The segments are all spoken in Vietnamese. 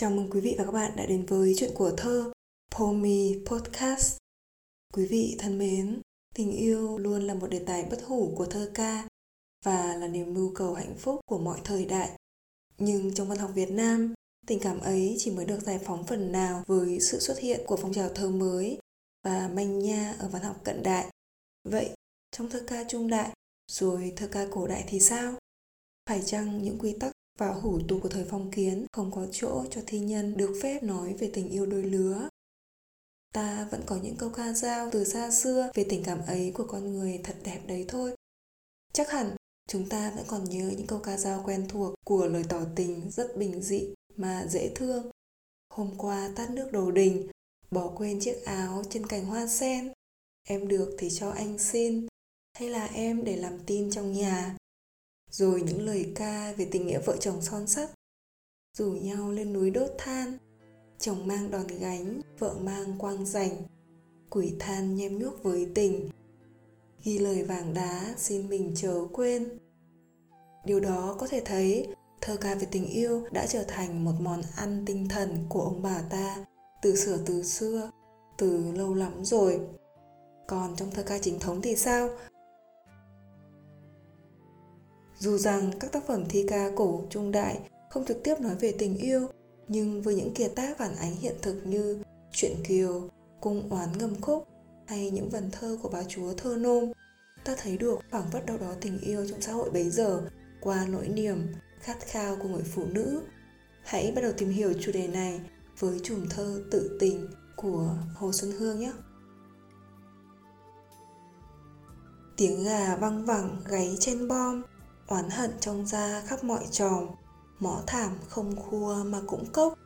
Chào mừng quý vị và các bạn đã đến với chuyện của thơ Pomi Podcast. Quý vị thân mến, tình yêu luôn là một đề tài bất hủ của thơ ca và là niềm mưu cầu hạnh phúc của mọi thời đại. Nhưng trong văn học Việt Nam, tình cảm ấy chỉ mới được giải phóng phần nào với sự xuất hiện của phong trào thơ mới và manh nha ở văn học cận đại. Vậy, trong thơ ca trung đại, rồi thơ ca cổ đại thì sao? Phải chăng những quy tắc và hủ tục của thời phong kiến không có chỗ cho thi nhân được phép nói về tình yêu đôi lứa. Ta vẫn có những câu ca dao từ xa xưa về tình cảm ấy của con người thật đẹp đấy thôi. Chắc hẳn chúng ta vẫn còn nhớ những câu ca dao quen thuộc của lời tỏ tình rất bình dị mà dễ thương. Hôm qua tát nước đầu đình, bỏ quên chiếc áo trên cành hoa sen. Em được thì cho anh xin, hay là em để làm tin trong nhà rồi những lời ca về tình nghĩa vợ chồng son sắt. Rủ nhau lên núi đốt than. Chồng mang đòn gánh, vợ mang quang rành quỷ than nhem nhuốc với tình. Ghi lời vàng đá, xin mình chớ quên. Điều đó có thể thấy, thơ ca về tình yêu đã trở thành một món ăn tinh thần của ông bà ta từ xưa từ xưa, từ lâu lắm rồi. Còn trong thơ ca chính thống thì sao? Dù rằng các tác phẩm thi ca cổ trung đại không trực tiếp nói về tình yêu, nhưng với những kiệt tác phản ánh hiện thực như Chuyện Kiều, Cung oán ngâm khúc hay những vần thơ của bá chúa thơ nôm, ta thấy được khoảng vất đâu đó tình yêu trong xã hội bấy giờ qua nỗi niềm, khát khao của người phụ nữ. Hãy bắt đầu tìm hiểu chủ đề này với chùm thơ tự tình của Hồ Xuân Hương nhé. Tiếng gà văng vẳng gáy trên bom oán hận trong da khắp mọi tròm mõ thảm không khua mà cũng cốc,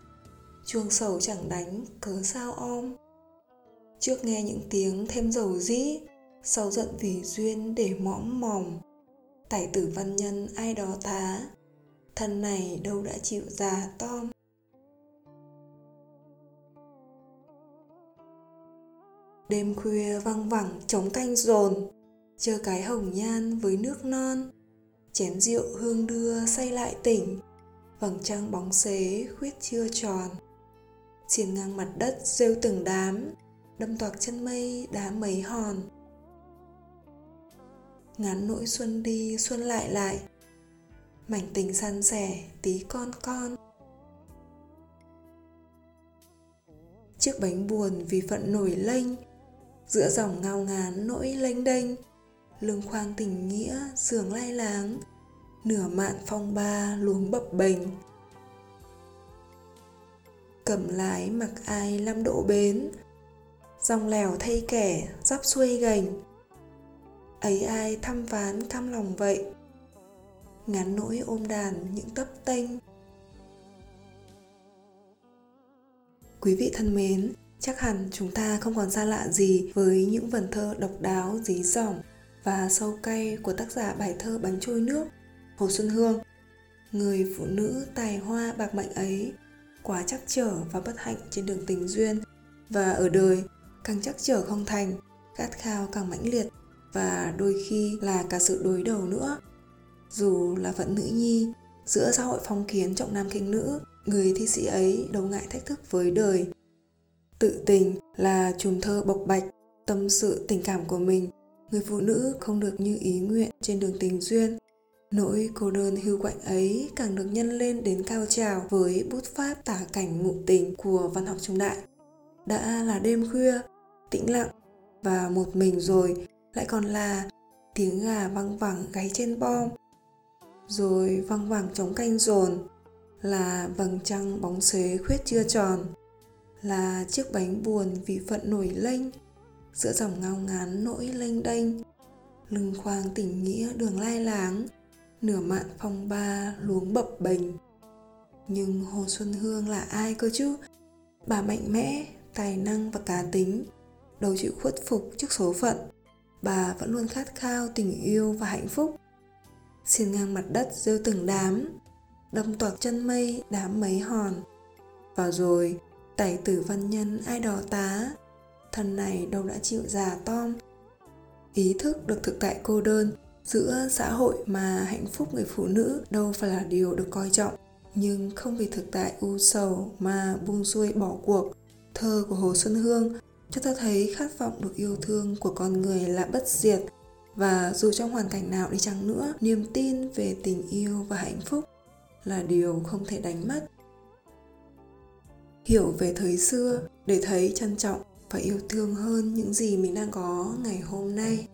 chuông sầu chẳng đánh, cớ sao om. Trước nghe những tiếng thêm dầu dĩ, sau giận vì duyên để mõm mòm, tài tử văn nhân ai đó thá thân này đâu đã chịu già tom. Đêm khuya văng vẳng, trống canh dồn chờ cái hồng nhan với nước non chén rượu hương đưa say lại tỉnh, vầng trăng bóng xế khuyết chưa tròn. Xiên ngang mặt đất rêu từng đám, đâm toạc chân mây đá mấy hòn. Ngắn nỗi xuân đi, xuân lại lại. Mảnh tình san sẻ, tí con con. Chiếc bánh buồn vì phận nổi lênh, giữa dòng ngao ngán nỗi lênh đênh lưng khoang tình nghĩa sườn lai láng. Nửa mạn phong ba, luống bập bềnh. Cầm lái mặc ai lăm độ bến. Dòng lèo thay kẻ dắp xuôi gành. Ấy ai thăm ván cam lòng vậy? Ngắn nỗi ôm đàn những tấp tênh. Quý vị thân mến, chắc hẳn chúng ta không còn xa lạ gì với những vần thơ độc đáo, dí dỏm và sâu cay của tác giả bài thơ bắn trôi nước Hồ Xuân Hương. Người phụ nữ tài hoa bạc mệnh ấy quá chắc trở và bất hạnh trên đường tình duyên và ở đời càng chắc trở không thành, khát khao càng mãnh liệt và đôi khi là cả sự đối đầu nữa. Dù là phận nữ nhi, giữa xã hội phong kiến trọng nam khinh nữ, người thi sĩ ấy đấu ngại thách thức với đời. Tự tình là chùm thơ bộc bạch, tâm sự tình cảm của mình người phụ nữ không được như ý nguyện trên đường tình duyên. Nỗi cô đơn hưu quạnh ấy càng được nhân lên đến cao trào với bút pháp tả cảnh ngụ tình của văn học trung đại. Đã là đêm khuya, tĩnh lặng và một mình rồi, lại còn là tiếng gà văng vẳng gáy trên bom. Rồi văng vẳng trống canh dồn, là vầng trăng bóng xế khuyết chưa tròn, là chiếc bánh buồn vì phận nổi lênh giữa dòng ngao ngán nỗi lênh đênh lưng khoang tình nghĩa đường lai láng, nửa mạn phong ba luống bập bềnh. Nhưng hồ xuân hương là ai cơ chứ? Bà mạnh mẽ, tài năng và cá tính, đâu chịu khuất phục trước số phận, bà vẫn luôn khát khao tình yêu và hạnh phúc. Xiên ngang mặt đất rêu từng đám, đâm toạc chân mây đám mấy hòn. Và rồi, tài tử văn nhân ai đó tá thân này đâu đã chịu già tom ý thức được thực tại cô đơn giữa xã hội mà hạnh phúc người phụ nữ đâu phải là điều được coi trọng nhưng không vì thực tại u sầu mà buông xuôi bỏ cuộc. Thơ của Hồ Xuân Hương cho ta thấy khát vọng được yêu thương của con người là bất diệt và dù trong hoàn cảnh nào đi chăng nữa, niềm tin về tình yêu và hạnh phúc là điều không thể đánh mất. Hiểu về thời xưa để thấy trân trọng và yêu thương hơn những gì mình đang có ngày hôm nay.